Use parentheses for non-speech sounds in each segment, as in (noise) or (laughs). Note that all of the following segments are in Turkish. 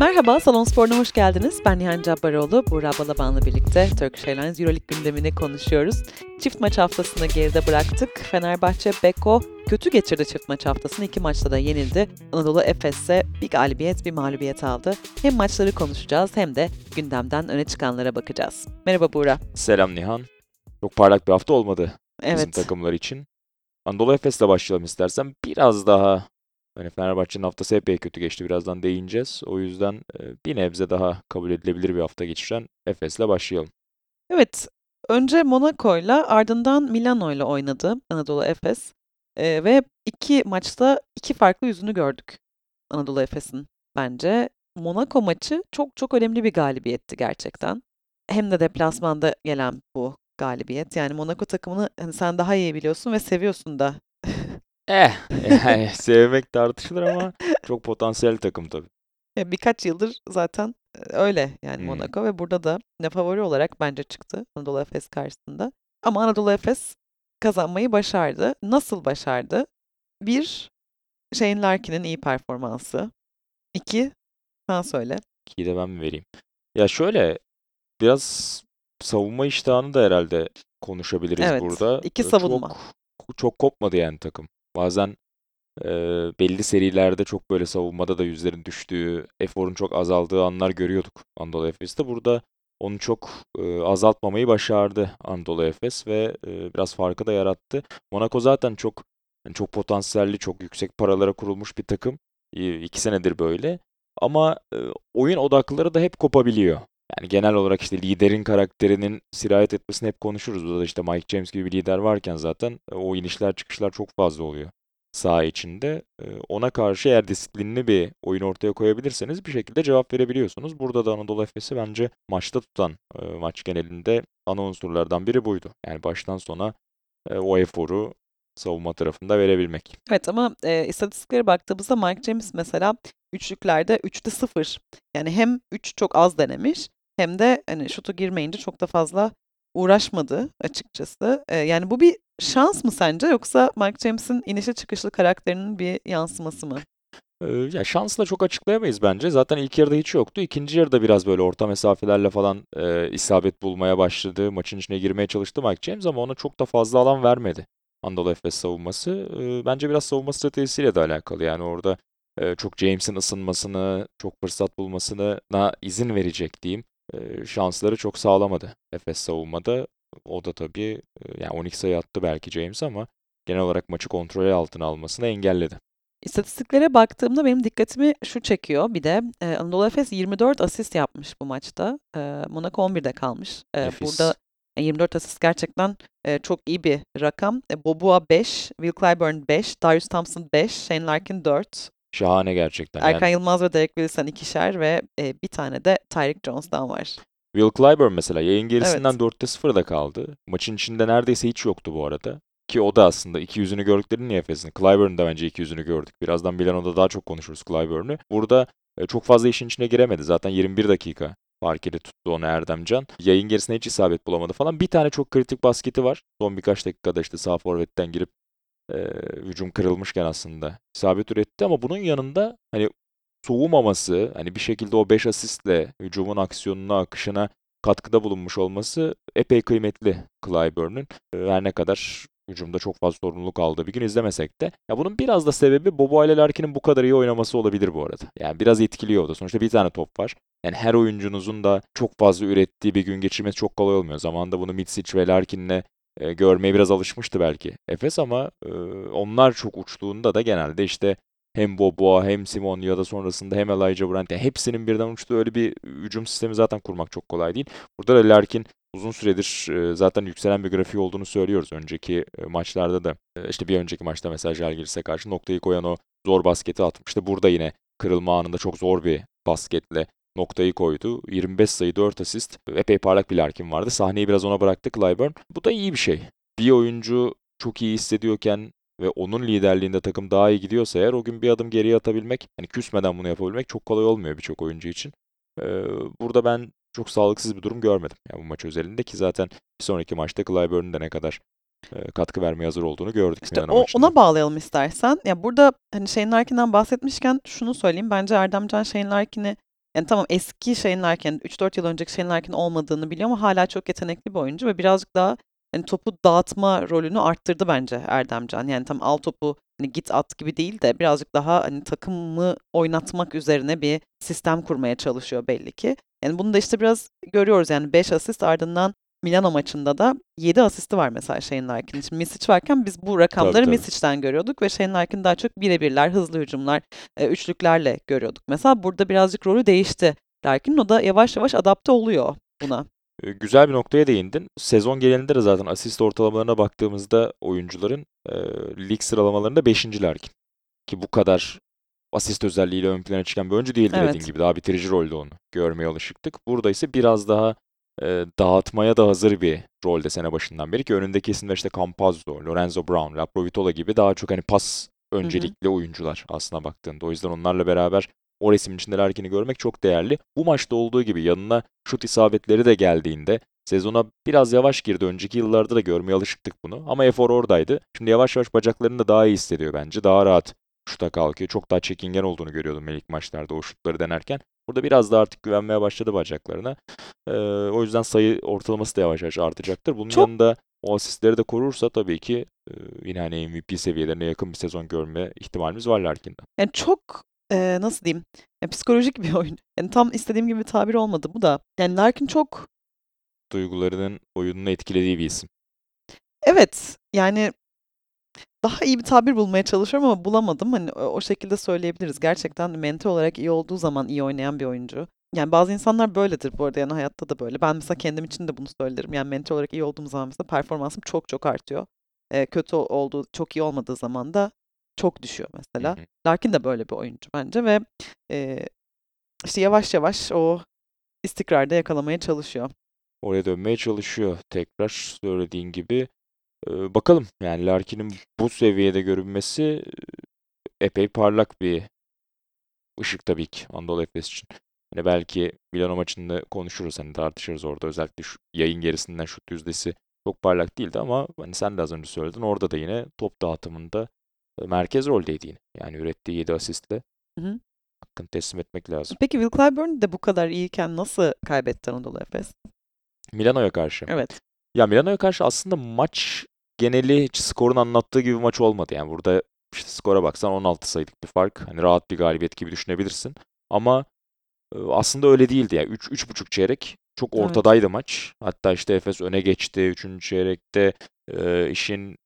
Merhaba, Salon Spor'una hoş geldiniz. Ben Nihan Cabbaroğlu, Buğra Balaban'la birlikte Turkish Airlines Euroleague gündemini konuşuyoruz. Çift maç haftasını geride bıraktık. Fenerbahçe, Beko kötü geçirdi çift maç haftasını. iki maçta da yenildi. Anadolu Efes'e bir galibiyet, bir mağlubiyet aldı. Hem maçları konuşacağız hem de gündemden öne çıkanlara bakacağız. Merhaba Buğra. Selam Nihan. Çok parlak bir hafta olmadı bizim Evet, takımlar için. Anadolu Efes'le başlayalım istersen. Biraz daha hani Fenerbahçe'nin haftası epey kötü geçti. Birazdan değineceğiz. O yüzden e, bir nebze daha kabul edilebilir bir hafta geçiren Efes'le başlayalım. evet. Önce Monaco'yla ardından Milano'yla oynadı Anadolu Efes. Ee, ve iki maçta iki farklı yüzünü gördük Anadolu Efes'in bence. Monaco maçı çok çok önemli bir galibiyetti gerçekten. Hem de deplasmanda gelen bu galibiyet. Yani Monaco takımını hani sen daha iyi biliyorsun ve seviyorsun da. Eh, yani (laughs) (laughs) sevmek tartışılır ama çok potansiyel takım tabii. Ya Birkaç yıldır zaten öyle yani Hmm. Monaco ve burada da ne favori olarak bence çıktı Anadolu Efes karşısında. Ama Anadolu Efes kazanmayı başardı. Nasıl başardı? Bir, Shane Larkin'in iyi performansı. İki, sen söyle. Ki de ben mi vereyim? Ya şöyle biraz savunma iştahını da herhalde konuşabiliriz Evet, burada. iki Ee, savunma. Çok, çok kopmadı yani takım. Bazen e, belli serilerde çok böyle savunmada da yüzlerin düştüğü, eforun çok azaldığı anlar görüyorduk Anadolu Efes'te. Burada onu çok e, azaltmamayı başardı Anadolu Efes ve e, biraz farkı da yarattı. Monaco zaten çok yani çok potansiyelli, çok yüksek paralara kurulmuş bir takım. İ- iki senedir böyle. Ama e, oyun odakları da hep kopabiliyor. Yani genel olarak işte liderin karakterinin sirayet etmesini hep konuşuruz. Burada da işte Mike James gibi bir lider varken zaten e, o inişler çıkışlar çok fazla oluyor saha içinde. E, Ona karşı eğer disiplinli bir oyun ortaya koyabilirseniz bir şekilde cevap verebiliyorsunuz. Burada da Anadolu Efes'i bence maçta tutan e, maç genelinde ana unsurlardan biri buydu. Yani baştan sona o eforu savunma tarafında verebilmek. Evet ama e, istatistiklere baktığımızda Mike James mesela üçlüklerde 3'te 0. Yani hem 3 çok az denemiş hem de hani şutu girmeyince çok da fazla uğraşmadı açıkçası. E, yani bu bir şans mı sence yoksa Mike James'in inişe çıkışlı karakterinin bir yansıması mı? Ee, ya şansla çok açıklayamayız bence. Zaten ilk yarıda hiç yoktu. İkinci yarıda biraz böyle orta mesafelerle falan e, isabet bulmaya başladı. Maçın içine girmeye çalıştı Mike James ama ona çok da fazla alan vermedi. Anadolu Efes savunması. Ee, bence biraz savunma stratejisiyle de alakalı. Yani orada e, çok James'in ısınmasını, çok fırsat bulmasına izin verecek diyeyim. E, şansları çok sağlamadı Efes savunmada. O da tabii yani 12 sayı attı belki James ama genel olarak maçı kontrol altına almasını engelledi. İstatistiklere baktığımda benim dikkatimi şu çekiyor. Bir de e, Anadolu Efes 24 asist yapmış bu maçta. E, Monaco 11'de kalmış. E, Nefis. burada e, 24 asist gerçekten e, çok iyi bir rakam. E, Bobua 5, Will Clyburn 5, Darius Thompson 5, Shane Larkin 4, Şahane gerçekten. Erkan Yani Yılmaz ve Derek Wilson ikişer ve e, bir tane de Tyreek Jones'dan var. Will Clyburn mesela yayın gerisinden Evet. 4'te 0'da kaldı. Maçın içinde neredeyse hiç yoktu bu arada. Ki o da aslında iki yüzünü gördüklerini niye Efes'in. Clyburn'da bence iki yüzünü gördük. Birazdan Milano'da daha çok konuşuruz Clyburn'u. Burada e, çok fazla işin içine giremedi. Zaten 21 dakika fark edip tuttu onu Erdemcan. Yayın gerisine hiç isabet bulamadı falan. Bir tane çok kritik basketi var. Son birkaç dakikada işte sağ forvetten girip e, hücum kırılmışken aslında isabet üretti ama bunun yanında hani soğumaması, hani bir şekilde o 5 asistle hücumun aksiyonuna, akışına katkıda bulunmuş olması epey kıymetli Clyburn'un. Her ne kadar hücumda çok fazla sorumluluk aldığı bir gün izlemesek de. Ya bunun biraz da sebebi Bobo ile Larkin'in bu kadar iyi oynaması olabilir bu arada. Yani biraz etkiliyor da. Sonuçta bir tane top var. Yani her oyuncunuzun da çok fazla ürettiği bir gün geçirmesi çok kolay olmuyor. Zamanında bunu Mitsic ve Larkin'le e, görmeye biraz alışmıştı belki Efes ama e, onlar çok uçtuğunda da genelde işte hem Boboa hem Simon ya da sonrasında hem Elijah Brandt yani hepsinin birden uçtuğu öyle bir hücum sistemi zaten kurmak çok kolay değil. Burada da Larkin uzun süredir e, zaten yükselen bir grafiği olduğunu söylüyoruz. Önceki e, maçlarda da e, işte bir önceki maçta mesela Žalgiris'e karşı noktayı koyan o zor basketi atmıştı. Burada yine kırılma anında çok zor bir basketle noktayı koydu. 25 sayı 4 asist. Epey parlak bir Larkin vardı. Sahneyi biraz ona bıraktı Clyburn. Bu da iyi bir şey. Bir oyuncu çok iyi hissediyorken ve onun liderliğinde takım daha iyi gidiyorsa eğer o gün bir adım geriye atabilmek, hani küsmeden bunu yapabilmek çok kolay olmuyor birçok oyuncu için. Ee, burada ben çok sağlıksız bir durum görmedim yani bu maç özelinde ki zaten bir sonraki maçta Clyburn'un de ne kadar e, katkı vermeye hazır olduğunu gördük İşte o, maçında. ona bağlayalım istersen. Ya burada hani Shane Larkin'den bahsetmişken şunu söyleyeyim. Bence Erdemcan Shane Larkin'i Yani tamam eski Shane Larkin, 3-4 yıl önceki Shane Larkin olmadığını biliyor ama hala çok yetenekli bir oyuncu ve birazcık daha hani topu dağıtma rolünü arttırdı bence Erdemcan. Yani tam al topu hani git at gibi değil de birazcık daha hani takımı oynatmak üzerine bir sistem kurmaya çalışıyor belli ki. Yani bunu da işte biraz görüyoruz yani 5 asist ardından Milano maçında da 7 asisti var mesela Shane Larkin'in. Şimdi Misic varken biz bu rakamları tabii. Misic'ten görüyorduk ve Shane Larkin daha çok birebirler, hızlı hücumlar, e, üçlüklerle görüyorduk. Mesela burada birazcık rolü değişti Larkin'in. O da yavaş yavaş adapte oluyor buna. E, Güzel bir noktaya değindin. Sezon genelinde de zaten asist ortalamalarına baktığımızda oyuncuların e, lig sıralamalarında 5. Larkin. Ki bu kadar asist özelliğiyle ön plana çıkan bir oyuncu değildi Evet. dediğin gibi. Daha bitirici rolde onu görmeye alışıktık. Burada ise biraz daha e, dağıtmaya da hazır bir rolde sene başından beri ki önündeki isimler işte Campazzo, Lorenzo Brown, Laprovitola gibi daha çok hani pas öncelikli oyuncular aslına baktığında. O yüzden onlarla beraber o resmin içinde Larkin'i görmek çok değerli. Bu maçta olduğu gibi yanına şut isabetleri de geldiğinde sezona biraz yavaş girdi. Önceki yıllarda da görmeye alışıktık bunu. Ama efor oradaydı. Şimdi yavaş yavaş bacaklarını da daha iyi hissediyor bence. Daha rahat şuta kalkıyor. Çok daha çekingen olduğunu görüyordum ilk maçlarda o şutları denerken. Burada biraz da artık güvenmeye başladı bacaklarına. Ee, o yüzden sayı ortalaması da yavaş yavaş artacaktır. Bunun Çok- yanında o asistleri de korursa tabii ki e, yine hani MVP seviyelerine yakın bir sezon görme ihtimalimiz var Larkin'den. Yani çok e, nasıl diyeyim? Yani psikolojik bir oyun. Yani tam istediğim gibi bir tabir olmadı bu da. Yani Larkin çok Duygularının oyununu etkilediği bir isim. evet yani daha iyi bir tabir bulmaya çalışıyorum ama bulamadım. Hani o, şekilde söyleyebiliriz. Gerçekten mental olarak iyi olduğu zaman iyi oynayan bir oyuncu. Yani bazı insanlar böyledir bu arada yani hayatta da böyle. Ben mesela kendim için de bunu söylerim. Yani mental olarak iyi olduğum zaman mesela performansım çok çok artıyor. E, kötü olduğu, çok iyi olmadığı zaman da çok düşüyor mesela. Hı hı. Larkin de böyle bir oyuncu bence ve e, işte yavaş yavaş o istikrarda yakalamaya çalışıyor. Oraya dönmeye çalışıyor tekrar söylediğin gibi. Ee, bakalım yani Larkin'in bu seviyede görünmesi epey parlak bir ışık tabii ki Anadolu Efes için. Hani belki Milano maçında konuşuruz hani tartışırız orada özellikle şu yayın gerisinden şut yüzdesi çok parlak değildi ama hani sen de az önce söyledin orada da yine top dağıtımında merkez roldeydi yine. Yani ürettiği 7 asistle Hı hı. hakkını teslim etmek lazım. Peki Will Clyburn de bu kadar iyiyken nasıl kaybetti Anadolu Efes? Milano'ya karşı. Evet. Ya Milano'ya karşı aslında maç geneli hiç skorun anlattığı gibi bir maç olmadı. Yani burada işte skora baksan 16 sayılık bir fark. Hani rahat bir galibiyet gibi düşünebilirsin. Ama e, aslında öyle değildi. Yani 3 3,5 çeyrek çok Evet. ortadaydı maç. Hatta işte Efes öne geçti. 3. çeyrekte e, işin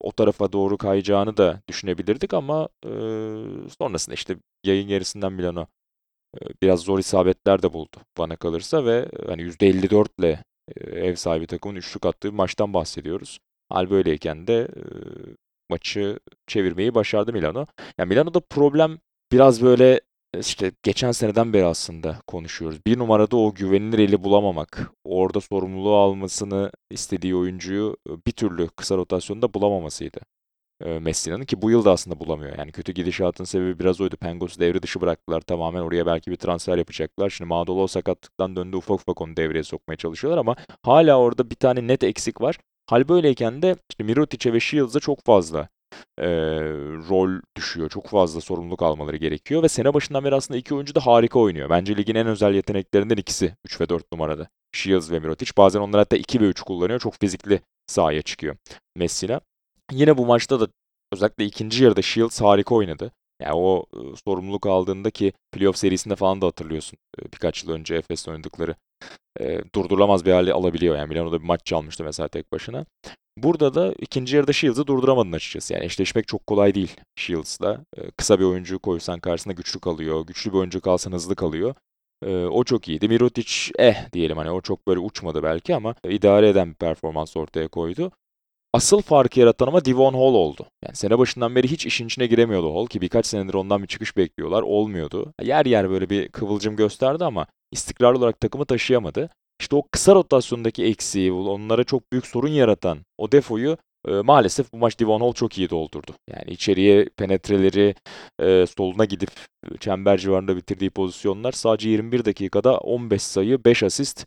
o tarafa doğru kayacağını da düşünebilirdik ama e, sonrasında işte yayın gerisinden Milano e, biraz zor isabetler de buldu bana kalırsa ve e, hani %54 ile ev sahibi takımın üçlük attığı bir maçtan bahsediyoruz. Hal böyleyken de e, maçı çevirmeyi başardı Milano. Yani Milano'da problem biraz böyle işte geçen seneden beri aslında konuşuyoruz. Bir numarada o güvenilir eli bulamamak, orada sorumluluğu almasını istediği oyuncuyu bir türlü kısa rotasyonda bulamamasıydı. E, Messina'nın ki bu yıl da aslında bulamıyor. Yani kötü gidişatın sebebi biraz oydu. Pengos'u devre dışı bıraktılar. Tamamen oraya belki bir transfer yapacaklar. Şimdi Madolo sakatlıktan döndü. Ufak ufak onu devreye sokmaya çalışıyorlar ama hala orada bir tane net eksik var. Hal böyleyken de işte Mirotic'e ve Shields'a çok fazla e, rol düşüyor. Çok fazla sorumluluk almaları gerekiyor ve sene başından beri aslında iki oyuncu da harika oynuyor. Bence ligin en özel yeteneklerinden ikisi 3 ve 4 numarada. Shields ve Mirotic. Bazen onlar hatta 2 ve 3 kullanıyor. Çok fizikli sahaya çıkıyor Messina. Yine bu maçta da özellikle ikinci yarıda Shields harika oynadı. Yani o sorumluluk aldığında ki playoff serisinde falan da hatırlıyorsun. Birkaç yıl önce Efes'le oynadıkları e, durdurulamaz bir hale alabiliyor. Yani Milano'da bir maç çalmıştı mesela tek başına. Burada da ikinci yarıda Shields'ı durduramadın açıkçası. Yani eşleşmek çok kolay değil Shields'la. E, kısa bir oyuncu koysan karşısında güçlü kalıyor. Güçlü bir oyuncu kalsan hızlı kalıyor. E, o çok iyiydi. Mirotic eh diyelim hani o çok böyle uçmadı belki ama idare eden bir performans ortaya koydu. Asıl farkı yaratan ama Devon Hall oldu. Yani sene başından beri hiç işin içine giremiyordu Hall ki birkaç senedir ondan bir çıkış bekliyorlar. Olmuyordu. Yer yer böyle bir kıvılcım gösterdi ama istikrarlı olarak takımı taşıyamadı. İşte o kısa rotasyondaki eksiği, onlara çok büyük sorun yaratan o defoyu e, maalesef bu maç Devon Hall çok iyi doldurdu. Yani içeriye penetreleri, e, soluna gidip e, çember civarında bitirdiği pozisyonlar sadece 21 dakikada 15 sayı, 5 asist.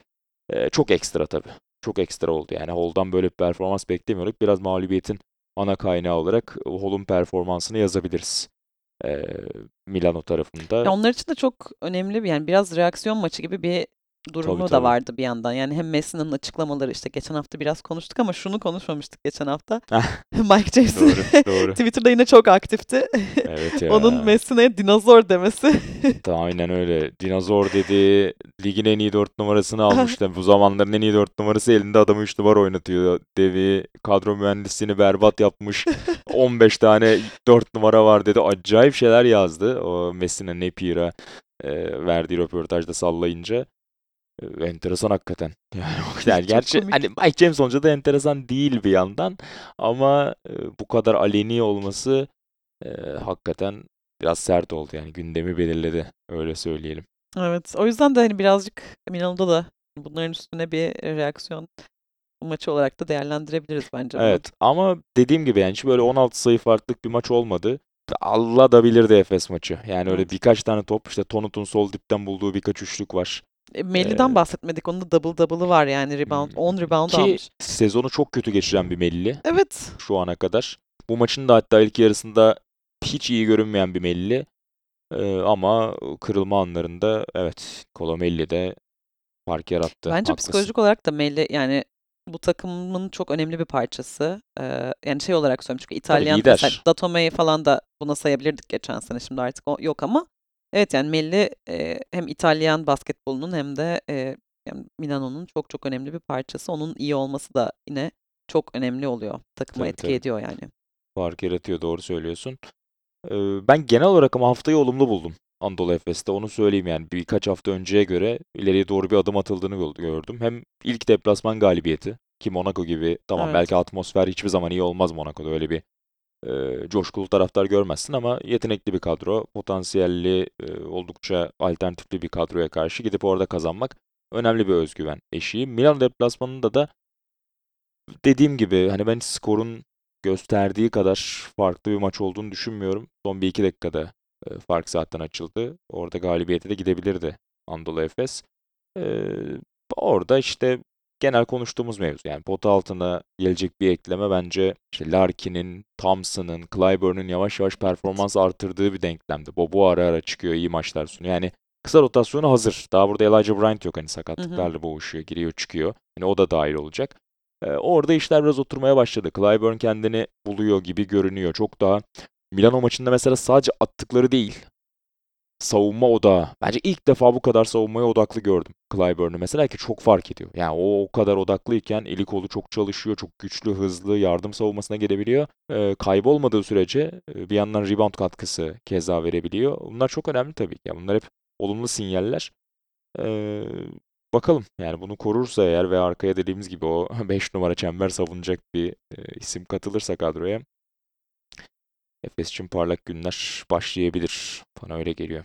E, çok ekstra tabii. Çok ekstra oldu. Yani Hall'dan böyle bir performans beklemiyorduk. Biraz mağlubiyetin ana kaynağı olarak Hall'un performansını yazabiliriz. eee, Milano tarafında. Ya onlar için de çok önemli bir yani biraz reaksiyon maçı gibi bir durumu da tabii. vardı bir yandan. Yani hem Messi'nin açıklamaları işte geçen hafta biraz konuştuk ama şunu konuşmamıştık geçen hafta. (laughs) Mike James Doğru, doğru. (laughs) Twitter'da yine çok aktifti. Evet (laughs) ya. Onun Messi'ne dinozor demesi. Aynen öyle. Dinozor dedi. Ligin en iyi 4 numarasını almış. Tabii bu zamanların en iyi 4 numarası elinde adamı 3 numara oynatıyor. Devi kadro mühendisliğini berbat yapmış. 15 tane 4 numara var dedi. Acayip şeyler yazdı. O Messi'nin Napier'a e, verdiği röportajda sallayınca. Enteresan hakikaten. (laughs) Yani, yani gerçi komik. hani Mike James olunca da enteresan değil bir yandan. Ama e, bu kadar aleni olması e, hakikaten biraz sert oldu. Yani gündemi belirledi. Öyle söyleyelim. Evet. O yüzden de hani birazcık Milano'da da bunların üstüne bir reaksiyon maçı olarak da değerlendirebiliriz bence bunu. Evet ama dediğim gibi yani hiç böyle 16 sayı farklılık bir maç olmadı. Allah da bilirdi Efes maçı. Yani öyle Evet. birkaç tane top işte Tonut'un sol dipten bulduğu birkaç üçlük var. E, Melli'den Ee, bahsetmedik. Onun da double double'ı var yani rebound. Hmm. 10 rebound Ki almış. sezonu çok kötü geçiren bir Melli Evet. şu ana kadar. Bu maçın da hatta ilk yarısında hiç iyi görünmeyen bir Melli. Ee, ama kırılma anlarında evet Colomelli de fark yarattı. Bence Haklısın. psikolojik olarak da Melli yani bu takımın çok önemli bir parçası. Ee, yani şey olarak söylüyorum çünkü İtalyan mesela Datome'yi falan da buna sayabilirdik geçen sene. Şimdi artık o yok ama evet yani Melli e, hem İtalyan basketbolunun hem de e, yani Milano'nun çok çok önemli bir parçası. Onun iyi olması da yine çok önemli oluyor. Takıma Tabii, etki tabii. ediyor yani. Fark yaratıyor doğru söylüyorsun. Ee, ben genel olarak ama haftayı olumlu buldum Anadolu Efes'te. Onu söyleyeyim yani birkaç hafta önceye göre ileriye doğru bir adım atıldığını gö- gördüm. Hem ilk deplasman galibiyeti ki Monaco gibi tamam Evet. belki atmosfer hiçbir zaman iyi olmaz Monaco'da öyle bir e, coşkulu taraftar görmezsin ama yetenekli bir kadro, potansiyelli, e, oldukça alternatifli bir kadroya karşı gidip orada kazanmak önemli bir özgüven eşiği. Milan deplasmanında da dediğim gibi hani ben skorun gösterdiği kadar farklı bir maç olduğunu düşünmüyorum. Son bir iki dakikada e, fark zaten açıldı. Orada galibiyete de gidebilirdi Anadolu Efes. E, orada işte genel konuştuğumuz mevzu yani pota altına gelecek bir ekleme bence işte Larkin'in, Thompson'ın, Clyburn'un yavaş yavaş performans artırdığı bir denklemdi. Bobo ara ara çıkıyor, iyi maçlar sunuyor. Yani kısa rotasyonu hazır. Daha burada Elijah Bryant yok hani sakatlıklarla boğuşuyor, giriyor çıkıyor. Hani o da dahil olacak. Ee, orada işler biraz oturmaya başladı. Clyburn kendini buluyor gibi görünüyor. Çok daha Milano maçında mesela sadece attıkları değil, savunma odağı. Bence ilk defa bu kadar savunmaya odaklı gördüm Clyburn'u mesela ki çok fark ediyor. Yani o o kadar odaklıyken eli kolu çok çalışıyor, çok güçlü, hızlı, yardım savunmasına gelebiliyor. Ee, kaybolmadığı sürece e, bir yandan rebound katkısı keza verebiliyor. Bunlar çok önemli tabii ki. Yani bunlar hep olumlu sinyaller. Ee, bakalım yani bunu korursa eğer ve arkaya dediğimiz gibi o (laughs) 5 numara çember savunacak bir e, isim katılırsa kadroya Efes için parlak günler başlayabilir. Bana öyle geliyor.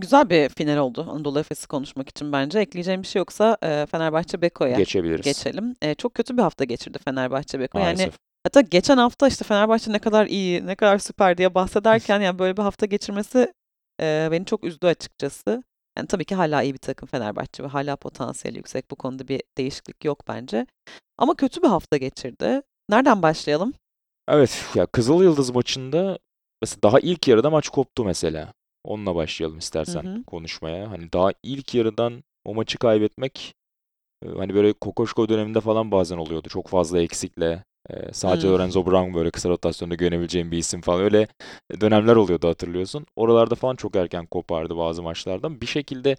Güzel bir final oldu Anadolu Efes'i konuşmak için bence. Ekleyeceğim bir şey yoksa e, Fenerbahçe Beko'ya Geçebiliriz. geçelim. E, çok kötü bir hafta geçirdi Fenerbahçe Beko. Yani Maalesef. hatta geçen hafta işte Fenerbahçe ne kadar iyi, ne kadar süper diye bahsederken yani böyle bir hafta geçirmesi e, beni çok üzdü açıkçası. Yani tabii ki hala iyi bir takım Fenerbahçe ve hala potansiyeli yüksek. Bu konuda bir değişiklik yok bence. Ama kötü bir hafta geçirdi. Nereden başlayalım? Evet ya Kızıl Yıldız maçında mesela daha ilk yarıda maç koptu mesela. Onunla başlayalım istersen hı. konuşmaya. Hani daha ilk yarıdan o maçı kaybetmek e, hani böyle Kokoşko döneminde falan bazen oluyordu. Çok fazla eksikle. e, sadece Hmm. Lorenzo Brown böyle kısa rotasyonda görebileceğim bir isim falan. Öyle dönemler oluyordu hatırlıyorsun. Oralarda falan çok erken kopardı bazı maçlardan. Bir şekilde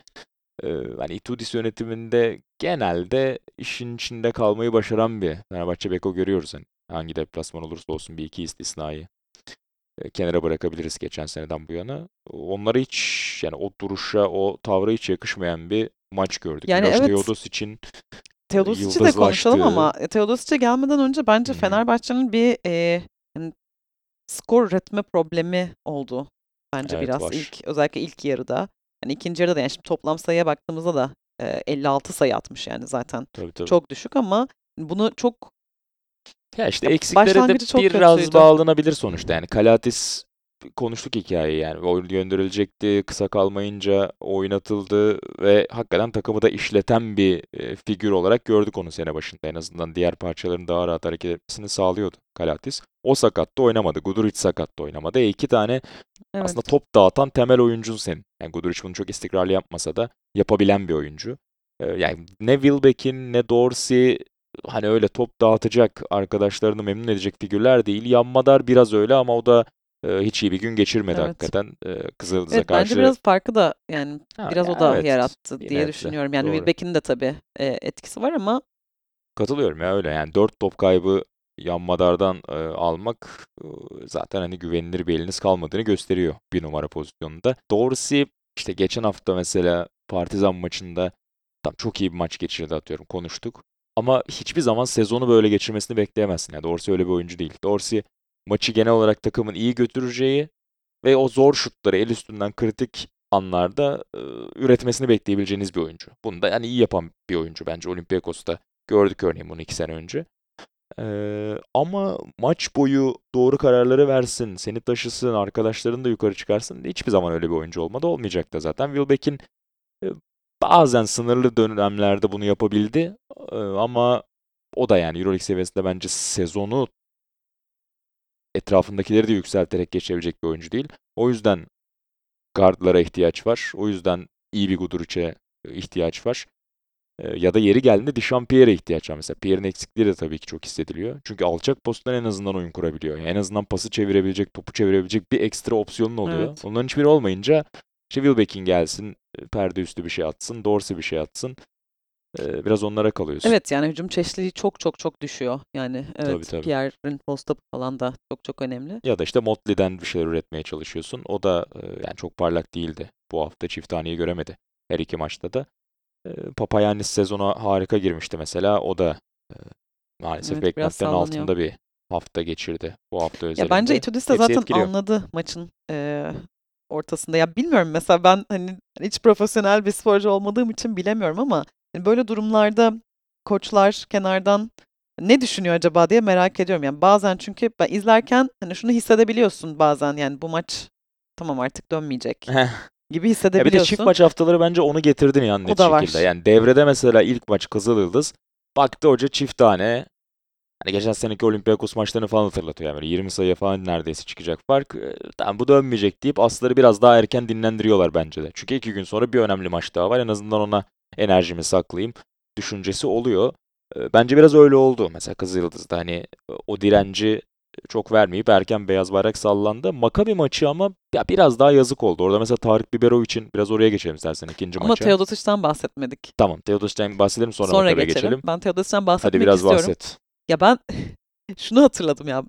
e, hani Itudis yönetiminde genelde işin içinde kalmayı başaran bir Fenerbahçe Beko görüyoruz. Hani hangi deplasman olursa olsun bir iki istisnayı e, kenara bırakabiliriz geçen seneden bu yana. Onlara hiç yani o duruşa, o tavra hiç yakışmayan bir maç gördük. Yani Miloš evet. Teodosic'in Teodosic'i de konuşalım ama e, Teodosic'e gelmeden önce bence hı. Fenerbahçe'nin bir e, hani skor üretme problemi oldu bence Evet, biraz var. ilk özellikle ilk yarıda. Hani ikinci yarıda da yani şimdi toplam sayıya baktığımızda da e, 56 sayı atmış yani zaten tabii tabii. çok düşük ama bunu çok Ya işte Ya eksiklere de çok biraz kötüydü. bağlanabilir sonuçta. Yani Kalatis konuştuk hikayeyi yani. Oyun gönderilecekti, kısa kalmayınca oynatıldı ve hakikaten takımı da işleten bir e, figür olarak gördük onu sene başında. En azından diğer parçaların daha rahat hareket etmesini sağlıyordu Kalatis. O sakatta oynamadı. Guduric sakatta oynamadı. E iki tane Evet. aslında top dağıtan temel oyuncun senin. Yani Guduric bunu çok istikrarlı yapmasa da yapabilen bir oyuncu. Ee, yani ne Wilbeck'in ne Dorsey hani öyle top dağıtacak, arkadaşlarını memnun edecek figürler değil. Yanmadar biraz öyle ama o da e, hiç iyi bir gün geçirmedi Evet. hakikaten. E, Kızıldız'a Evet karşı. bence biraz farkı da yani Ha, biraz o da evet, yarattı diye nebze, düşünüyorum. Yani doğru. Wilbeck'in de tabii e, etkisi var ama Katılıyorum ya öyle yani 4 top kaybı Yanmadar'dan e, almak e, zaten hani güvenilir bir eliniz kalmadığını gösteriyor bir numara pozisyonunda. Dorsey işte geçen hafta mesela Partizan maçında tam çok iyi bir maç geçirdi atıyorum konuştuk. Ama hiçbir zaman sezonu böyle geçirmesini bekleyemezsin. Yani Dorsey öyle bir oyuncu değil. Dorsey maçı genel olarak takımın iyi götüreceği ve o zor şutları el üstünden kritik anlarda e, üretmesini bekleyebileceğiniz bir oyuncu. Bunu da yani iyi yapan bir oyuncu bence Olympiakos'ta. Gördük örneğin bunu iki sene önce. Ee, ama maç boyu doğru kararları versin, seni taşısın, arkadaşlarını da yukarı çıkarsın. Hiçbir zaman öyle bir oyuncu olmadı. Olmayacak da zaten. Wilbeck'in e, bazen sınırlı dönemlerde bunu yapabildi. Ama o da yani Euroleague seviyesinde bence sezonu etrafındakileri de yükselterek geçebilecek bir oyuncu değil. O yüzden guardlara ihtiyaç var. O yüzden iyi bir Guduric'e ihtiyaç var. Ya da yeri geldiğinde Dişampierre'e ihtiyaç var mesela. Pierre'in eksikliği de tabii ki çok hissediliyor. Çünkü alçak posttan en azından oyun kurabiliyor. Yani en azından pası çevirebilecek, topu çevirebilecek bir ekstra opsiyonun oluyor. Evet. Onların hiçbiri olmayınca işte Wilbeck'in gelsin, perde üstü bir şey atsın, Dorsey bir şey atsın. Ee, biraz onlara kalıyorsun. evet yani hücum çeşitliliği çok çok çok düşüyor. Yani evet tabii. Pierre'in post-up falan da çok çok önemli. Ya da işte Motley'den bir şeyler üretmeye çalışıyorsun. O da e, yani çok parlak değildi. Bu hafta çift taneyi göremedi. Her iki maçta da. E, Papayannis sezona harika girmişti mesela. O da e, maalesef Evet, sallanıyor. altında bir hafta geçirdi bu hafta Ya özelinde. bence Itudis de zaten etkiliyor. anladı maçın e, ortasında. Ya bilmiyorum mesela ben hani hiç profesyonel bir sporcu olmadığım için bilemiyorum ama hani böyle durumlarda koçlar kenardan ne düşünüyor acaba diye merak ediyorum. Yani bazen çünkü ben izlerken hani şunu hissedebiliyorsun bazen yani bu maç tamam artık dönmeyecek gibi Ya bir de hissedebiliyorsun. çift maç haftaları bence onu getirdi yani net da var. şekilde. Yani devrede mesela ilk maç Kızıl Yıldız. Baktı hoca çift tane. Hani geçen seneki Olympiakos maçlarını falan hatırlatıyor. Yani böyle 20 sayıya falan neredeyse çıkacak fark. Ee, tamam bu dönmeyecek deyip asları biraz daha erken dinlendiriyorlar bence de. Çünkü iki gün sonra bir önemli maç daha var. En azından ona enerjimi saklayayım düşüncesi oluyor. Ee, Bence biraz öyle oldu. Mesela Kızılyıldız'da hani e, o direnci çok vermeyip erken beyaz bayrak sallandı. Maccabi maçı ama ya biraz daha yazık oldu. Orada mesela Tarık Biberov için biraz oraya geçelim istersen ikinci Ama maça. Teodosic'ten bahsetmedik. Tamam, Teodosic'ten bahsedelim sonra, Sonra geçelim. geçelim. Ben Teodosic'ten Hadi bahsetmek biraz istiyorum. bahset. Ya ben (laughs) şunu hatırladım ya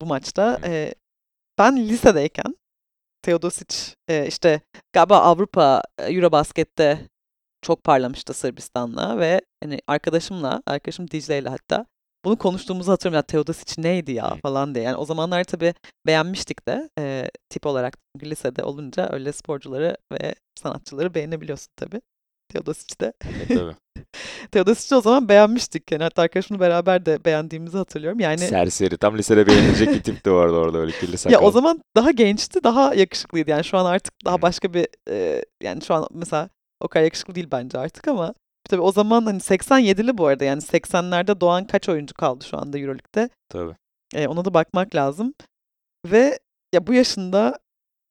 bu maçta. Hı. Ben lisedeyken Teodosic e, işte galiba Avrupa e, Eurobasket'te çok parlamıştı Sırbistan'la ve hani arkadaşımla, arkadaşım Dicle ile hatta bunu konuştuğumuzu hatırlıyorum. Ya Teodosic neydi ya Hı. falan diye. Yani o zamanlar tabii beğenmiştik de e, tip olarak çünkü lisede olunca öyle sporcuları ve sanatçıları beğenebiliyorsun tabii. Teodosic de. E, tabii. Teodosic'i o zaman beğenmiştik. Yani hatta arkadaşımla beraber de beğendiğimizi hatırlıyorum. Yani Serseri. Tam lisede beğenilecek bir tip de vardı orada öyle kirli sakal. Ya o zaman daha gençti, daha yakışıklıydı. Yani şu an artık daha başka bir e, yani şu an mesela o kadar yakışıklı değil bence artık ama tabii o zaman hani 87'li bu arada yani 80'lerde doğan kaç oyuncu kaldı şu anda EuroLeague'de? Tabii. E, ona da bakmak lazım. Ve ya bu yaşında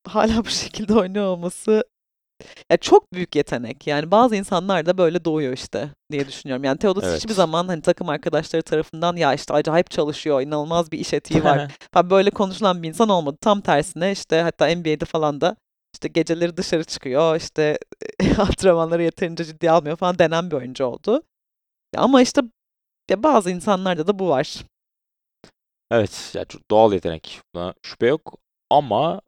hala bu şekilde oynuyor olması ya çok büyük yetenek. Yani bazı insanlar da böyle doğuyor işte diye düşünüyorum. Yani Teodosic Evet. hiçbir zaman hani takım arkadaşları tarafından ya işte acayip çalışıyor, inanılmaz bir iş etiği var (laughs) falan böyle konuşulan bir insan olmadı. Tam tersine işte hatta NBA'de falan da işte geceleri dışarı çıkıyor, işte (laughs) antrenmanları yeterince ciddiye almıyor falan denen bir oyuncu oldu. Ama işte ya bazı insanlarda da bu var. Evet, ya çok doğal yetenek. Buna şüphe yok. Ama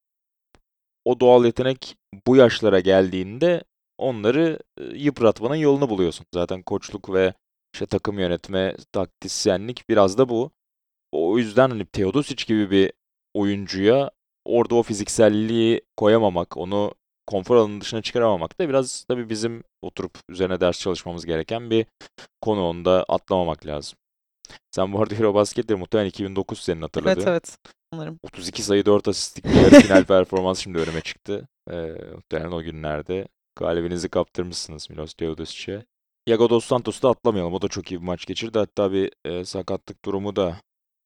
o doğal yetenek bu yaşlara geldiğinde onları yıpratmanın yolunu buluyorsun. Zaten koçluk ve işte takım yönetme, taktisyenlik biraz da bu. O yüzden hani Teodosic gibi bir oyuncuya orada o fizikselliği koyamamak, onu konfor alanının dışına çıkaramamak da biraz tabii bizim oturup üzerine ders çalışmamız gereken bir konu. Onu da atlamamak lazım. Sen bu arada Eurobasket de muhtemelen 2009 senin hatırladığın. Evet evet. sanırım. 32 sayı 4 asistlik bir yarı final performans şimdi önüme çıktı. Ee, muhtemelen o günlerde galibinizi kaptırmışsınız Milos Teodosic'e. Iago Dos Santos'u da atlamayalım. O da çok iyi bir maç geçirdi. Hatta bir e, sakatlık durumu da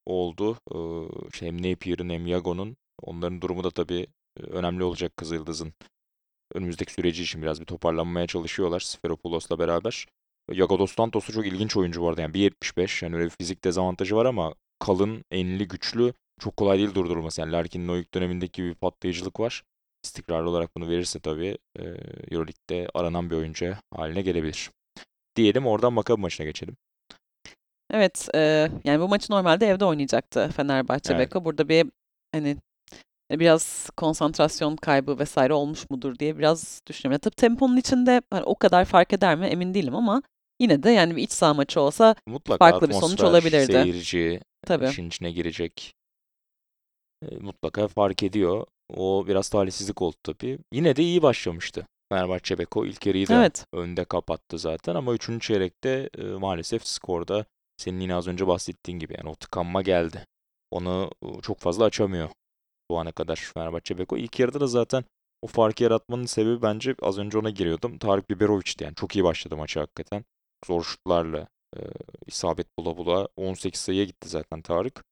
oldu. Ee, hem Napier'in hem Iago'nun. Onların durumu da tabii önemli olacak Kızıldız'ın. Önümüzdeki süreci için biraz bir toparlanmaya çalışıyorlar Sferopoulos'la beraber. Iago Dos Santos da çok ilginç oyuncu bu arada. Yani 1.75 yani öyle bir fizik dezavantajı var ama kalın, enli, güçlü. Çok kolay değil durdurulması. Yani Larkin'in o ilk dönemindeki bir patlayıcılık var. İstikrarlı olarak bunu verirse tabii e, Euroleague'de aranan bir oyuncu haline gelebilir. Diyelim oradan Maccabi maçına geçelim. Evet, eee, yani bu maçı normalde evde oynayacaktı Fenerbahçe Evet. Beko. Burada bir hani e, biraz konsantrasyon kaybı vesaire olmuş mudur diye biraz düşünüyorum. Ya tabii temponun içinde hani o kadar fark eder mi emin değilim ama yine de yani bir iç saha maçı olsa Mutlaka Farklı bir sonuç olabilirdi. seyirci, tabii. işin içine girecek. E, mutlaka fark ediyor. O biraz talihsizlik oldu tabii. Yine de iyi başlamıştı. Fenerbahçe Beko ilk yarıyı da Evet. önde kapattı zaten ama 3. çeyrekte e, maalesef skorda senin yine az önce bahsettiğin gibi yani o tıkanma geldi. Onu e, çok fazla açamıyor bu ana kadar Fenerbahçe Beko. İlk yarıda da zaten o farkı yaratmanın sebebi bence az önce ona giriyordum. Tarık Biberovic'ti yani çok iyi başladı maçı hakikaten. Zor şutlarla e, isabet bula bula 18 sayıya gitti zaten Tarık.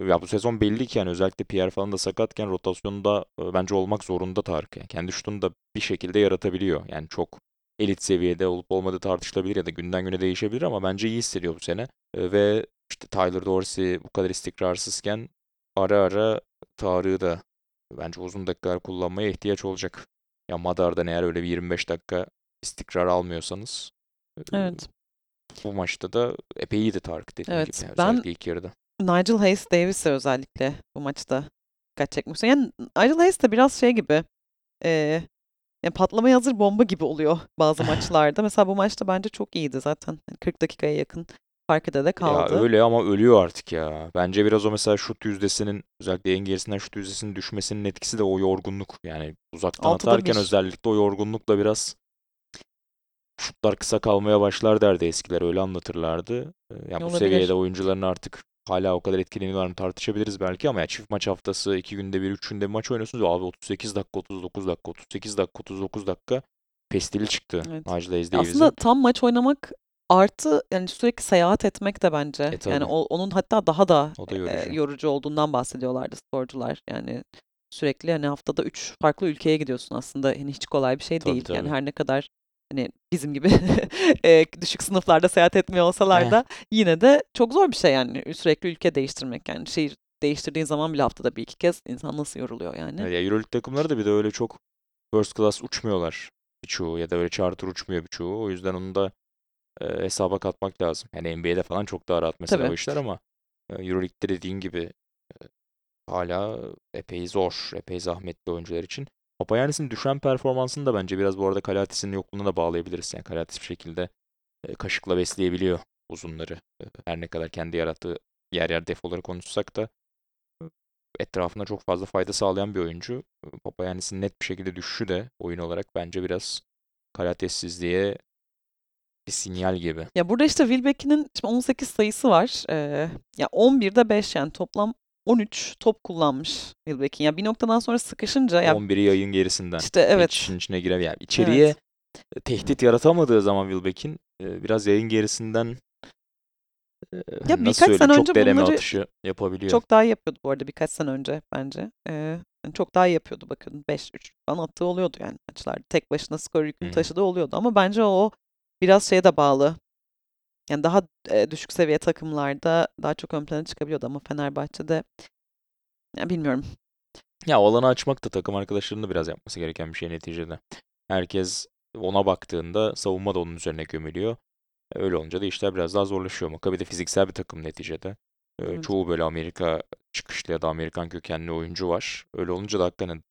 Ya bu sezon belli ki yani özellikle Pierre falan da sakatken rotasyonda e, bence olmak zorunda Tarık. Yani kendi şutunu da bir şekilde yaratabiliyor. Yani çok elit seviyede olup olmadığı tartışılabilir ya da günden güne değişebilir ama bence iyi hissediyor bu sene. E, ve işte Tyler Dorsey bu kadar istikrarsızken ara ara Tarık'ı da bence uzun dakikalar kullanmaya ihtiyaç olacak. Ya Madar'dan eğer öyle bir 25 dakika istikrar almıyorsanız Evet. bu maçta da epey iyiydi Tarık dediğim Evet, gibi. ben- Özellikle ilk yarıda. Nigel Hayes Davis'e özellikle bu maçta dikkat çekmiştim. Yani Nigel Hayes de biraz şey gibi eee yani patlamaya hazır bomba gibi oluyor (laughs) bazı (laughs) maçlarda. Mesela bu maçta bence çok iyiydi zaten. 40 dakikaya yakın fark ede de kaldı. Ya öyle ama ölüyor artık ya. Bence biraz o mesela şut yüzdesinin özellikle en gerisinden şut yüzdesinin düşmesinin etkisi de o yorgunluk. Yani uzaktan Altıda atarken bir. özellikle o yorgunlukla biraz şutlar kısa kalmaya başlar derdi eskiler öyle anlatırlardı. Ee, Ya bu seviyede oyuncuların artık hala o kadar etkileniyorlar mı tartışabiliriz belki ama ya çift maç haftası, iki günde bir, üç günde bir maç oynuyorsunuz. Abi 38 dakika, 39 dakika, 38 dakika, 39 dakika pestili çıktı Evet. Ya Davis'in. Aslında tam maç oynamak artı yani sürekli seyahat etmek de bence. E, Yani o- onun hatta daha da O da e, yorucu. yorucu olduğundan bahsediyorlardı sporcular. Yani sürekli hani haftada üç farklı ülkeye gidiyorsun aslında. Hani hiç kolay bir şey Tabii, değil. Yani tabii. her ne kadar hani bizim gibi (laughs) e, düşük sınıflarda seyahat etmiyor olsalar da yine de çok zor bir şey yani sürekli ülke değiştirmek. Yani şehir değiştirdiğin zaman bile haftada bir iki kez insan nasıl yoruluyor yani. Ya Euroleague takımları da bir de öyle çok first class uçmuyorlar birçoğu ya da öyle charter uçmuyor birçoğu. O yüzden onu da e, hesaba katmak lazım. Yani NBA'de falan çok daha rahat mesela Tabii. o işler ama Euroleague'de dediğin gibi e, hala epey zor, epey zahmetli oyuncular için. Papayannis'in düşen performansını da bence biraz bu arada Kalatis'in yokluğuna da bağlayabiliriz. Yani Kalatis bir şekilde e, kaşıkla besleyebiliyor uzunları. E, her ne kadar kendi yarattığı yer yer defoları konuşsak da e, etrafına çok fazla fayda sağlayan bir oyuncu. Papayannis'in net bir şekilde düşüşü de oyun olarak bence biraz kalatessizliğe bir sinyal gibi. Ya burada işte Wilbeck'in şimdi 18 sayısı var. Ee, ya 11'de 5 yani toplam 13 top kullanmış Wilbeck'in. Ya bir noktadan sonra sıkışınca ya 11'i yayın gerisinden. işte evet. Hiç işin içine giremiyor. Yani içeriye Evet. e, tehdit yaratamadığı zaman Wilbeck'in e, biraz yayın gerisinden e, Ya nasıl birkaç sene çok önce deneme bunları atışı yapabiliyor. Çok daha iyi yapıyordu bu arada birkaç sene önce bence. Ee, yani çok daha iyi yapıyordu bakın. 5-3 falan attığı oluyordu yani maçlarda. Tek başına skor yükünü taşıdığı oluyordu ama bence o biraz şeye de bağlı. Yani daha düşük seviye takımlarda daha çok ön plana çıkabiliyordu ama Fenerbahçe'de ya bilmiyorum. Ya o alanı açmak da takım arkadaşlarının da biraz yapması gereken bir şey neticede. Herkes ona baktığında savunma da onun üzerine gömülüyor. E, Öyle olunca da işler biraz daha zorlaşıyor. Maccabi de fiziksel bir takım neticede. E, Evet. Çoğu böyle Amerika çıkışlı ya da Amerikan kökenli oyuncu var. Öyle olunca da hakikaten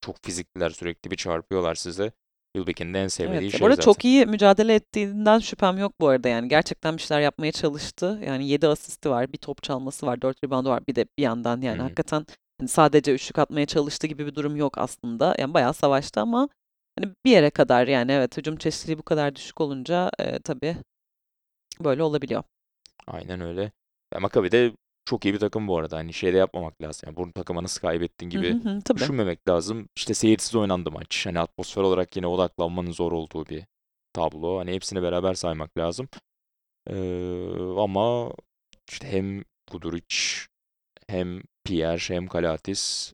çok fizikliler sürekli bir çarpıyorlar size. Wilbeck'in de en sevmediği Evet, şey bu arada zaten. çok iyi mücadele ettiğinden şüphem yok bu arada yani gerçekten bir şeyler yapmaya çalıştı. Yani 7 asisti var, bir top çalması var, 4 reboundu var. Bir de bir yandan yani Hı hı. hakikaten hani sadece üçlük atmaya çalıştı gibi bir durum yok aslında. Yani bayağı savaştı ama hani bir yere kadar yani evet hücum çeşitliliği bu kadar düşük olunca e, tabii böyle olabiliyor. Aynen öyle. Maccabi de çok iyi bir takım bu arada. Hani şey de yapmamak lazım. Yani bu takıma nasıl kaybettin gibi hı hı, tabii. düşünmemek lazım. İşte seyirsiz oynandı maç. Hani atmosfer olarak yine odaklanmanın zor olduğu bir tablo. Hani hepsini beraber saymak lazım. Ee, ama işte hem Guduric hem Pierre hem Kalatis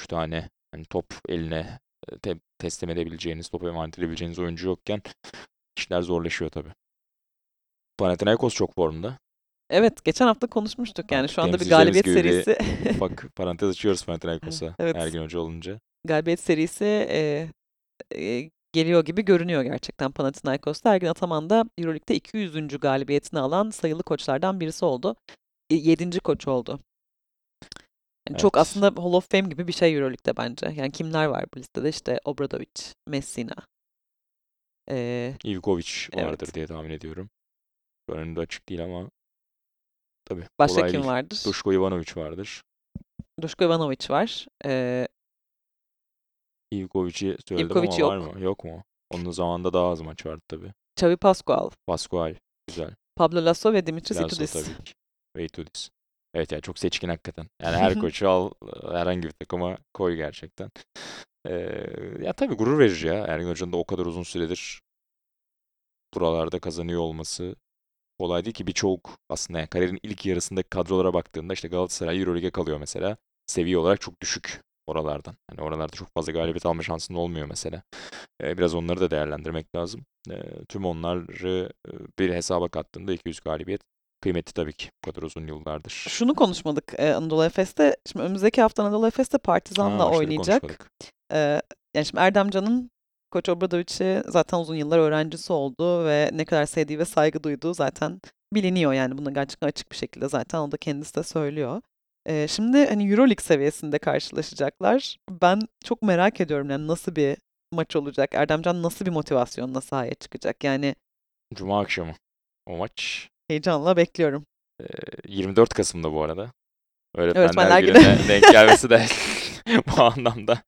üç tane hani top eline e, te- teslim edebileceğiniz, topu emanet edebileceğiniz oyuncu yokken işler zorlaşıyor tabii. Panathinaikos çok formda. Evet, geçen hafta konuşmuştuk yani şu anda bir galibiyet gibi bir serisi (laughs) Ufak (laughs) parantez açıyoruz Panathinaikos'a Evet. Ergin Hoca olunca. galibiyet serisi e, e, geliyor gibi görünüyor gerçekten Panathinaikos'ta. Ergin Ataman da EuroLeague'de 200. galibiyetini alan sayılı koçlardan birisi oldu. 7. koç oldu. Yani çok Evet. aslında Hall of Fame gibi bir şey EuroLeague'de bence. Yani kimler var bu listede? İşte Obradovic, Messina. E, Ivkovic Evet. vardır diye tahmin ediyorum. Önümde açık değil ama tabii başka kolay kim değil. vardır? Duško Ivanovic vardır. Duško Ivanovic var. E, Ivkovic'i söyledim Ivkovic ama var yok. mı? Yok mu? Onun zamanında daha az maç vardı tabii. Xavi Pascual, Pascual. Güzel. Pablo Lasso ve Dimitris Lasso Itoudis. tabii ki. Ve Itoudis. Evet yani çok seçkin hakikaten. Yani her (laughs) koçu al herhangi bir takıma koy gerçekten. Ee, ya tabii gurur verici ya. Ergin Hoca'nın da o kadar uzun süredir buralarda kazanıyor olması kolay değil ki birçok aslında yani kariyerin ilk yarısındaki kadrolara baktığında işte Galatasaray Euroleague'e kalıyor mesela. Seviye olarak çok düşük oralardan. Hani oralarda çok fazla galibiyet alma şansın olmuyor mesela. Ee, biraz onları da değerlendirmek lazım. Ee, tüm onları bir hesaba kattığında 200 galibiyet kıymetli tabii ki. Bu kadar uzun yıllardır. Şunu konuşmadık e, Anadolu Efes'te. Şimdi önümüzdeki hafta Anadolu Efes'te Partizan'la Ha, oynayacak. konuşmadık. E, yani şimdi Erdemcan'ın Koç Obradovic'i zaten uzun yıllar öğrencisi oldu ve ne kadar sevdiği ve saygı duyduğu zaten biliniyor yani bunu gerçekten açık bir şekilde zaten o da kendisi de söylüyor. E, şimdi hani Euroleague seviyesinde karşılaşacaklar. Ben çok merak ediyorum yani nasıl bir maç olacak? Erdemcan nasıl bir motivasyonla sahaya çıkacak? Yani Cuma akşamı o maç. heyecanla bekliyorum. Ee, 24 Kasım'da bu arada. Öğretmenler Öğretmenler Günü. Günü'ne denk gelmesi de (laughs) (laughs) (laughs) bu anlamda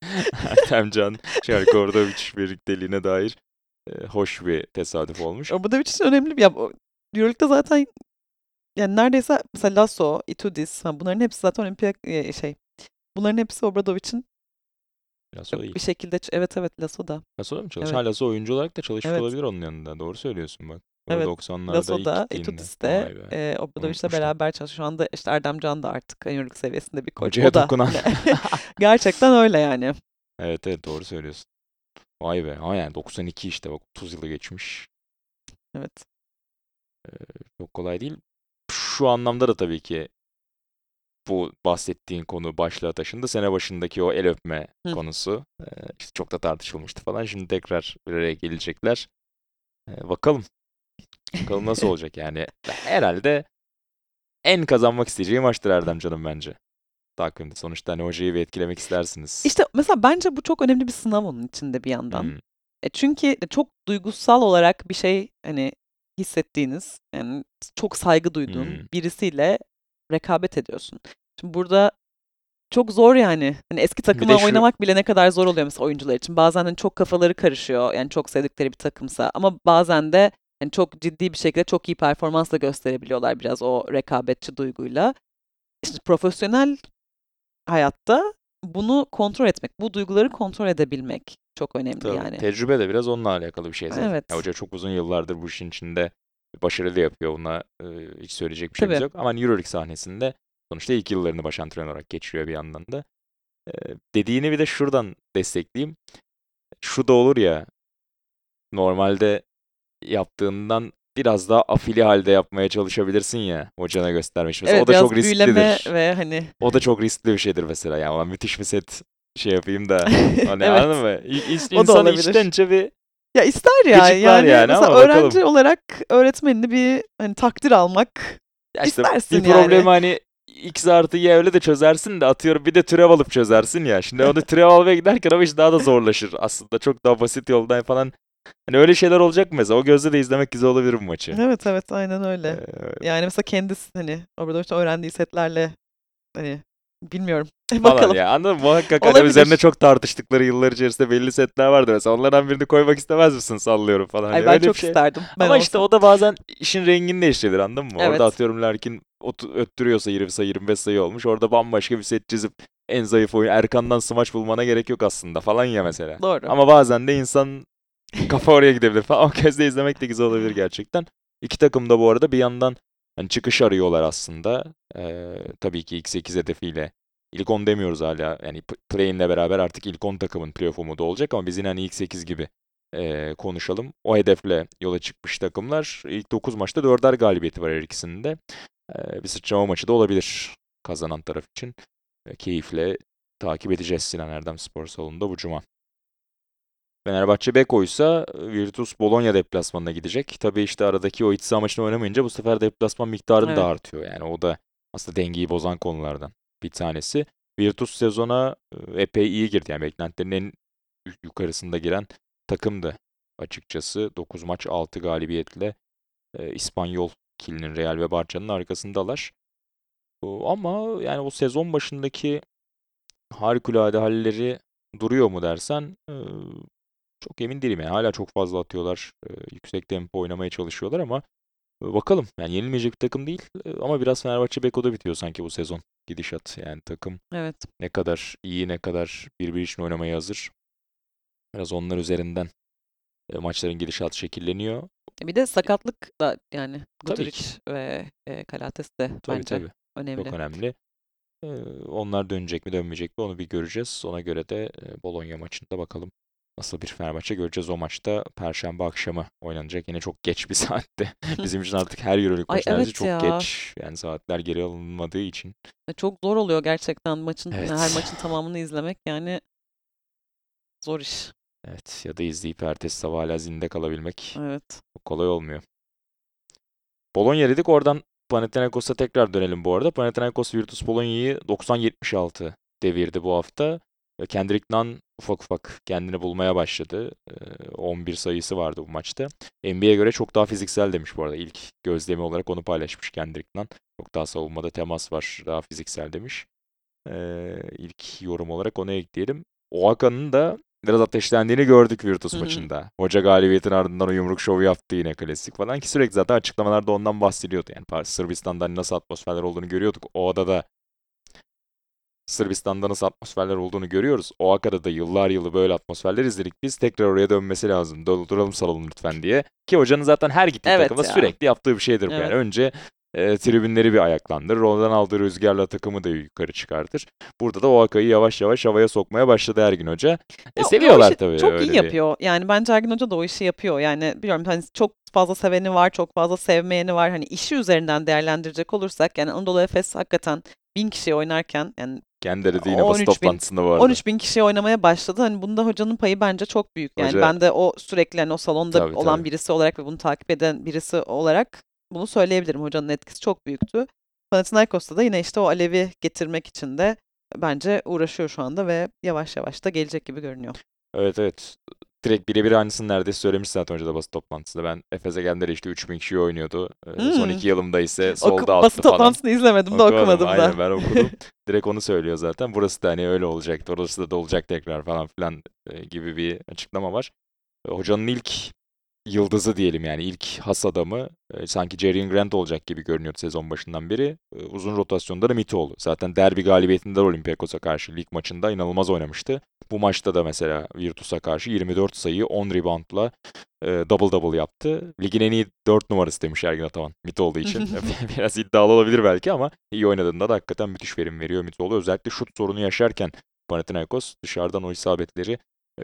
Ertemcan, Şarkı Ordoviç birlikteliğine dair e, hoş bir tesadüf olmuş. Obradovic için önemli bir ya Euroleague'de zaten yani neredeyse mesela Lasso, Itoudis ha, bunların hepsi zaten olimpiyat e, şey. Bunların hepsi Obradovic'in Lasso iyi. bir şekilde evet evet Lasso da. Lasso da mı çalışıyor? Evet. Ha Lasso oyuncu olarak da çalışmış Evet. olabilir onun yanında. Doğru söylüyorsun bak. Evet, 90'larda Lasso ilk be. e, Unutmuştum. beraber çalışıyor. Şu anda işte Erdemcan da artık Euroleague seviyesinde bir koç. Hocaya o da. dokunan. (laughs) (laughs) Gerçekten öyle yani. Evet evet doğru söylüyorsun. Vay be. Ha yani 92 işte bak 30 yılı geçmiş. Evet. Çok kolay değil. Şu anlamda da tabii ki bu bahsettiğin konu başlığa taşındı. Sene başındaki o el öpme Hı. konusu e, işte çok da tartışılmıştı falan. Şimdi tekrar bir araya gelecekler. E, bakalım. Bakalım nasıl olacak yani. Herhalde en kazanmak isteyeceği maçtır Erdem canım bence. Takvimde. Sonuçta hani hocayı bir etkilemek istersiniz. İşte mesela bence bu çok önemli bir sınav onun içinde bir yandan. Hmm. E çünkü çok duygusal olarak bir şey hani hissettiğiniz, yani çok saygı duyduğun Hmm. birisiyle rekabet ediyorsun. Şimdi burada çok zor yani. Hani eski takımla şu- oynamak bile ne kadar zor oluyor mesela oyuncular için. Bazen hani çok kafaları karışıyor. Yani çok sevdikleri bir takımsa ama bazen de hani çok ciddi bir şekilde çok iyi performansla gösterebiliyorlar biraz o rekabetçi duyguyla. İşte profesyonel hayatta bunu kontrol etmek, bu duyguları kontrol edebilmek çok önemli Tabii. yani. Tecrübe de biraz onunla alakalı bir şey zaten. Evet. Ya hoca çok uzun yıllardır bu işin içinde başarılı yapıyor. Buna e, hiç söyleyecek bir şeyimiz Tabii. yok. Ama hani Euroleague sahnesinde sonuçta ilk yıllarını baş antrenör olarak geçiriyor bir yandan da. E, dediğini bir de şuradan destekleyeyim. Şu da olur ya normalde yaptığından biraz daha afili halde yapmaya çalışabilirsin ya hocana göstermek için. Mesela Evet o da biraz çok büyüleme risklidir. ve hani O da çok riskli bir şeydir mesela. Yani "Ulan müthiş bir set şey yapayım da. (laughs) Hani Evet. anladın mı? İ- O da İnsanı olabilir. içtençe bir ya ister ya Gıcıklar yani, yani mesela ama bakalım. öğrenci olarak öğretmenini bir hani takdir almak Ya işte İstersin bir yani. problemi hani x artı y öyle de çözersin de atıyorum bir de türev alıp çözersin ya. Şimdi onu türev almaya giderken o iş daha da zorlaşır aslında. Çok daha basit yoldan falan. Hani öyle şeyler olacak mı mesela? O gözle de izlemek güzel olabilir bu maçı. evet evet aynen öyle. Ee, Yani mesela kendisi hani Obradoviç'ten öğrendiği setlerle hani bilmiyorum. (laughs) falan Bakalım. ya. Anladın mı? Muhakkak hani Olabilir. üzerine çok tartıştıkları yıllar içerisinde belli setler vardı. Mesela onlardan birini koymak istemez misin sallıyorum falan. Ay ben öyle bir çok şey. isterdim. Ben Ama işte olsam. o da bazen işin rengini değiştirir anladın mı? Evet. Orada atıyorum Larkin otu- öttürüyorsa 20 sayı 25 sayı olmuş. Orada bambaşka bir set çizip en zayıf oyun Erkan'dan smaç bulmana gerek yok aslında falan ya mesela. Doğru. Ama bazen de insan (laughs) kafa oraya gidebilir falan. O gözle izlemek de güzel olabilir gerçekten. İki takım da bu arada bir yandan hani çıkış arıyorlar aslında. Ee, tabii ki ilk 8 hedefiyle. İlk 10 demiyoruz hala. Yani play-in'le beraber artık ilk 10 takımın playoff umudu olacak ama biz yine hani ilk 8 gibi ee, konuşalım. O hedefle yola çıkmış takımlar. İlk 9 maçta 4'er galibiyeti var her ikisinin de. Ee, bir sıçrama maçı da olabilir kazanan taraf için. Ee, keyifle takip edeceğiz Sinan Erdem Spor Salonu'nda bu cuma. Fenerbahçe Beko ise Virtus Bologna deplasmanına gidecek. Tabii işte aradaki o iç saha maçını oynamayınca bu sefer deplasman miktarı Evet. da artıyor. Yani o da aslında dengeyi bozan konulardan bir tanesi. Virtus sezona e, epey iyi girdi. Yani beklentilerin en yu- yukarısında giren takımdı açıkçası. 9 maç 6 galibiyetle e, İspanyol kilinin Real ve Barça'nın arkasındalar. Ama yani o sezon başındaki harikulade halleri duruyor mu dersen e, çok emin değilim. Yani hala çok fazla atıyorlar. e, yüksek tempo oynamaya çalışıyorlar ama e, bakalım. Yani yenilmeyecek bir takım değil e, ama biraz Fenerbahçe Beko'da bitiyor sanki bu sezon gidişat. Yani takım Evet. ne kadar iyi, ne kadar birbiri için oynamaya hazır. Biraz onlar üzerinden e, maçların gidişatı şekilleniyor. Bir de sakatlık da yani Tabii Guduric ve e, Kalates de Tabii bence tabii. önemli. Çok önemli. E, onlar dönecek mi dönmeyecek mi onu bir göreceğiz. Ona göre de e, Bologna maçında bakalım nasıl bir Fenerbahçe göreceğiz. O maçta Perşembe akşamı oynanacak. Yine çok geç bir (laughs) saatte. Bizim için artık her maçı neredeyse evet çok ya. geç. Yani saatler geri alınmadığı için. E, Çok zor oluyor gerçekten maçın Evet. her maçın tamamını izlemek yani zor iş. Evet ya da izleyip ertesi sabah hala zinde kalabilmek Evet. çok kolay olmuyor. Bologna dedik oradan Panathinaikos'a tekrar dönelim bu arada. Panathinaikos Virtus Bologna'yı 90-76 devirdi bu hafta. Kendrick Nunn ufak ufak kendini bulmaya başladı. Ee, 11 sayısı vardı bu maçta. NBA'ye göre çok daha fiziksel demiş bu arada. İlk gözlemi olarak onu paylaşmış Kendrick Nunn. Çok daha savunmada temas var, daha fiziksel demiş. İlk yorum olarak onu ekleyelim. Oaka'nın da biraz ateşlendiğini gördük Virtus maçında. Hoca galibiyetin ardından o yumruk şovu yaptı yine klasik falan ki sürekli zaten açıklamalarda ondan bahsediyordu. Yani Par- Sırbistan'da hani nasıl atmosferler olduğunu görüyorduk. O adada Sırbistan'da nasıl atmosferler olduğunu görüyoruz. Oaka'da da yıllar yılı böyle atmosferler izledik. Biz tekrar oraya dönmesi lazım. Dolduralım salonu lütfen diye. Ki hocanın zaten her gittiği Evet takımda ya. sürekli yaptığı bir şeydir bu. Evet. Yani önce e, tribünleri bir ayaklandırır. Oradan aldığı rüzgarla takımı da yukarı çıkartır. Burada da Oaka'yı yavaş yavaş havaya sokmaya başladı Ergin Hoca. E, Ya, seviyorlar işi tabii Çok öyle iyi bir- yapıyor. Yani bence Ergin Hoca da o işi yapıyor. Yani biliyorum hani çok fazla seveni var, çok fazla sevmeyeni var. Hani işi üzerinden değerlendirecek olursak yani Anadolu Efes hakikaten bin kişi oynarken yani Kendileri de yine basın 13 bin- toplantısında bu arada. 13 bin kişi oynamaya başladı. Hani bunda hocanın payı bence çok büyük. Yani Hoca- ben de o sürekli hani o salonda Tabii, olan tabii. birisi olarak ve bunu takip eden birisi olarak bunu söyleyebilirim. Hocanın etkisi çok büyüktü. Panathinaikos'ta da yine işte o alevi getirmek için de bence uğraşıyor şu anda ve yavaş yavaş da gelecek gibi görünüyor. Evet evet. Direkt birebir aynısını neredeyse söylemiş zaten hoca da basın toplantısında. Ben Efes'e geldiğinde işte 3000 kişi oynuyordu. Ee, Son Hmm. iki yılımda ise Oku- sold out'tu basın falan. toplantısını izlemedim de Okumadım, okumadım da. Aynen ben okudum. (laughs) Direkt onu söylüyor zaten. Burası da hani öyle olacaktı. Orası da dolacak tekrar falan filan e, gibi bir açıklama var. E, Hocanın ilk yıldızı diyelim yani ilk has adamı e, sanki Jerian Grant olacak gibi görünüyordu sezon başından beri. E, uzun rotasyonda da Mitoğlu. Zaten derbi galibiyetinde Olympiakos'a karşı lig maçında inanılmaz oynamıştı. Bu maçta da mesela Virtus'a karşı 24 sayı 10 reboundla e, double double yaptı. Ligin en iyi 4 numarası demiş Ergin Ataman Mitoğlu için. (laughs) (laughs) Biraz iddialı olabilir belki ama iyi oynadığında da hakikaten müthiş verim veriyor Mitoğlu. Özellikle şut sorunu yaşarken Panathinaikos dışarıdan o isabetleri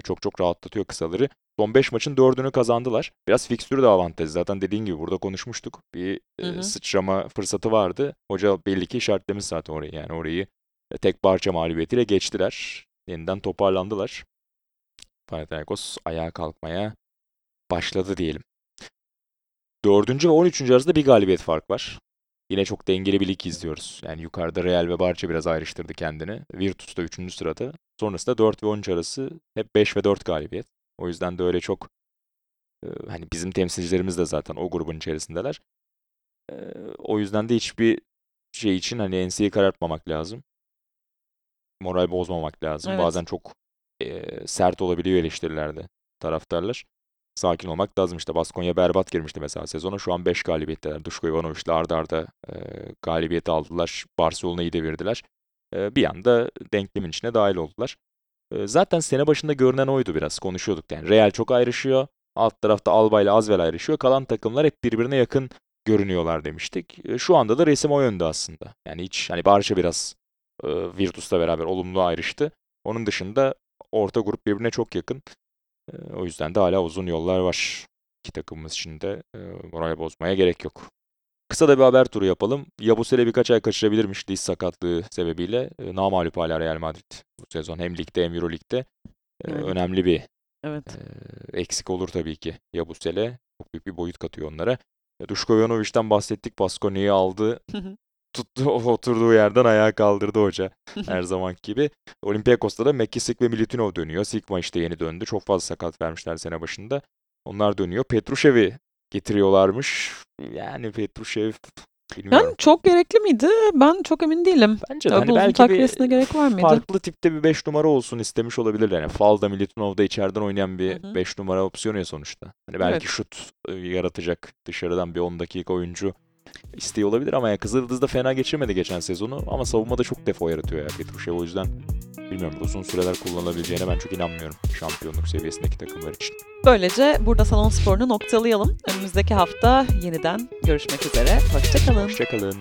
çok çok rahatlatıyor kısaları. Son 5 maçın 4'ünü kazandılar. Biraz fikstürü de avantajı. Zaten dediğin gibi burada konuşmuştuk. Bir e, Hı hı. sıçrama fırsatı vardı. Hoca belli ki işaretlemiş zaten orayı. Yani orayı e, tek parça mağlubiyetiyle geçtiler. Yeniden toparlandılar. Panathinaikos ayağa kalkmaya başladı diyelim. Dördüncü ve 13. arasında bir galibiyet fark var. Yine çok dengeli bir lig izliyoruz. Yani yukarıda Real ve Barça biraz ayrıştırdı kendini. Virtus da 3. sırada. Sonrasında 4 ve 13 arası hep 5 ve 4 galibiyet. O yüzden de öyle çok e, hani bizim temsilcilerimiz de zaten o grubun içerisindeler. E, o yüzden de hiçbir şey için hani NC'yi karartmamak lazım. moral bozmamak lazım. Evet. Bazen çok e, sert olabiliyor eleştirilerde taraftarlar. Sakin olmak lazım. İşte Baskonya berbat girmişti mesela sezona. Şu an 5 galibiyetteler. Duşko Ivanovic'le arda arda e, galibiyet aldılar. Barcelona'yı devirdiler. E, bir anda denklemin içine dahil oldular. E, zaten sene başında görünen oydu biraz. Konuşuyorduk yani. Real çok ayrışıyor. Alt tarafta Alba ile Asvel ayrışıyor. Kalan takımlar hep birbirine yakın görünüyorlar demiştik. E, şu anda da resim o yönde aslında. Yani hiç hani Barça biraz e, Virtus'la beraber olumlu ayrıştı. Onun dışında orta grup birbirine çok yakın. O yüzden de hala uzun yollar var. İki takımımız için de moral bozmaya gerek yok. Kısa da bir haber turu yapalım. Yabusele birkaç ay kaçırabilirmiş diz sakatlığı sebebiyle. Namağlup hala Real Madrid bu sezon. Hem ligde hem Euroleague'de. Evet. önemli bir Evet. eksik olur tabii ki Yabusele. Çok büyük bir boyut katıyor onlara. Duško Jonovic'den bahsettik. Baskonya'yı aldı. Tuttu oturduğu yerden ayağa kaldırdı hoca. (laughs) Her zaman gibi. Olympiakos'ta da McKissick ve Militinov dönüyor. Sigma işte yeni döndü. Çok fazla sakat vermişler sene başında. Onlar dönüyor. Petrushev'i getiriyorlarmış. Yani Petrushev bilmiyorum. Yani çok gerekli miydi? Ben çok emin değilim. Bence de hani belki takviyesine bir gerek var mıydı? farklı tipte bir 5 numara olsun istemiş olabilir. Yani Falda, Militinov da içeriden oynayan bir Hı hı. 5 numara opsiyonu ya sonuçta. Hani belki Evet. şut e, yaratacak dışarıdan bir 10 dakika oyuncu isteği olabilir ama ya Kızıldız da fena geçirmedi geçen sezonu ama savunmada çok defo yaratıyor ya Petrushev o yüzden bilmiyorum uzun süreler kullanılabileceğine ben çok inanmıyorum şampiyonluk seviyesindeki takımlar için. Böylece burada Salon Spor'unu noktalayalım. Önümüzdeki hafta yeniden görüşmek üzere. Hoşçakalın. Hoşçakalın.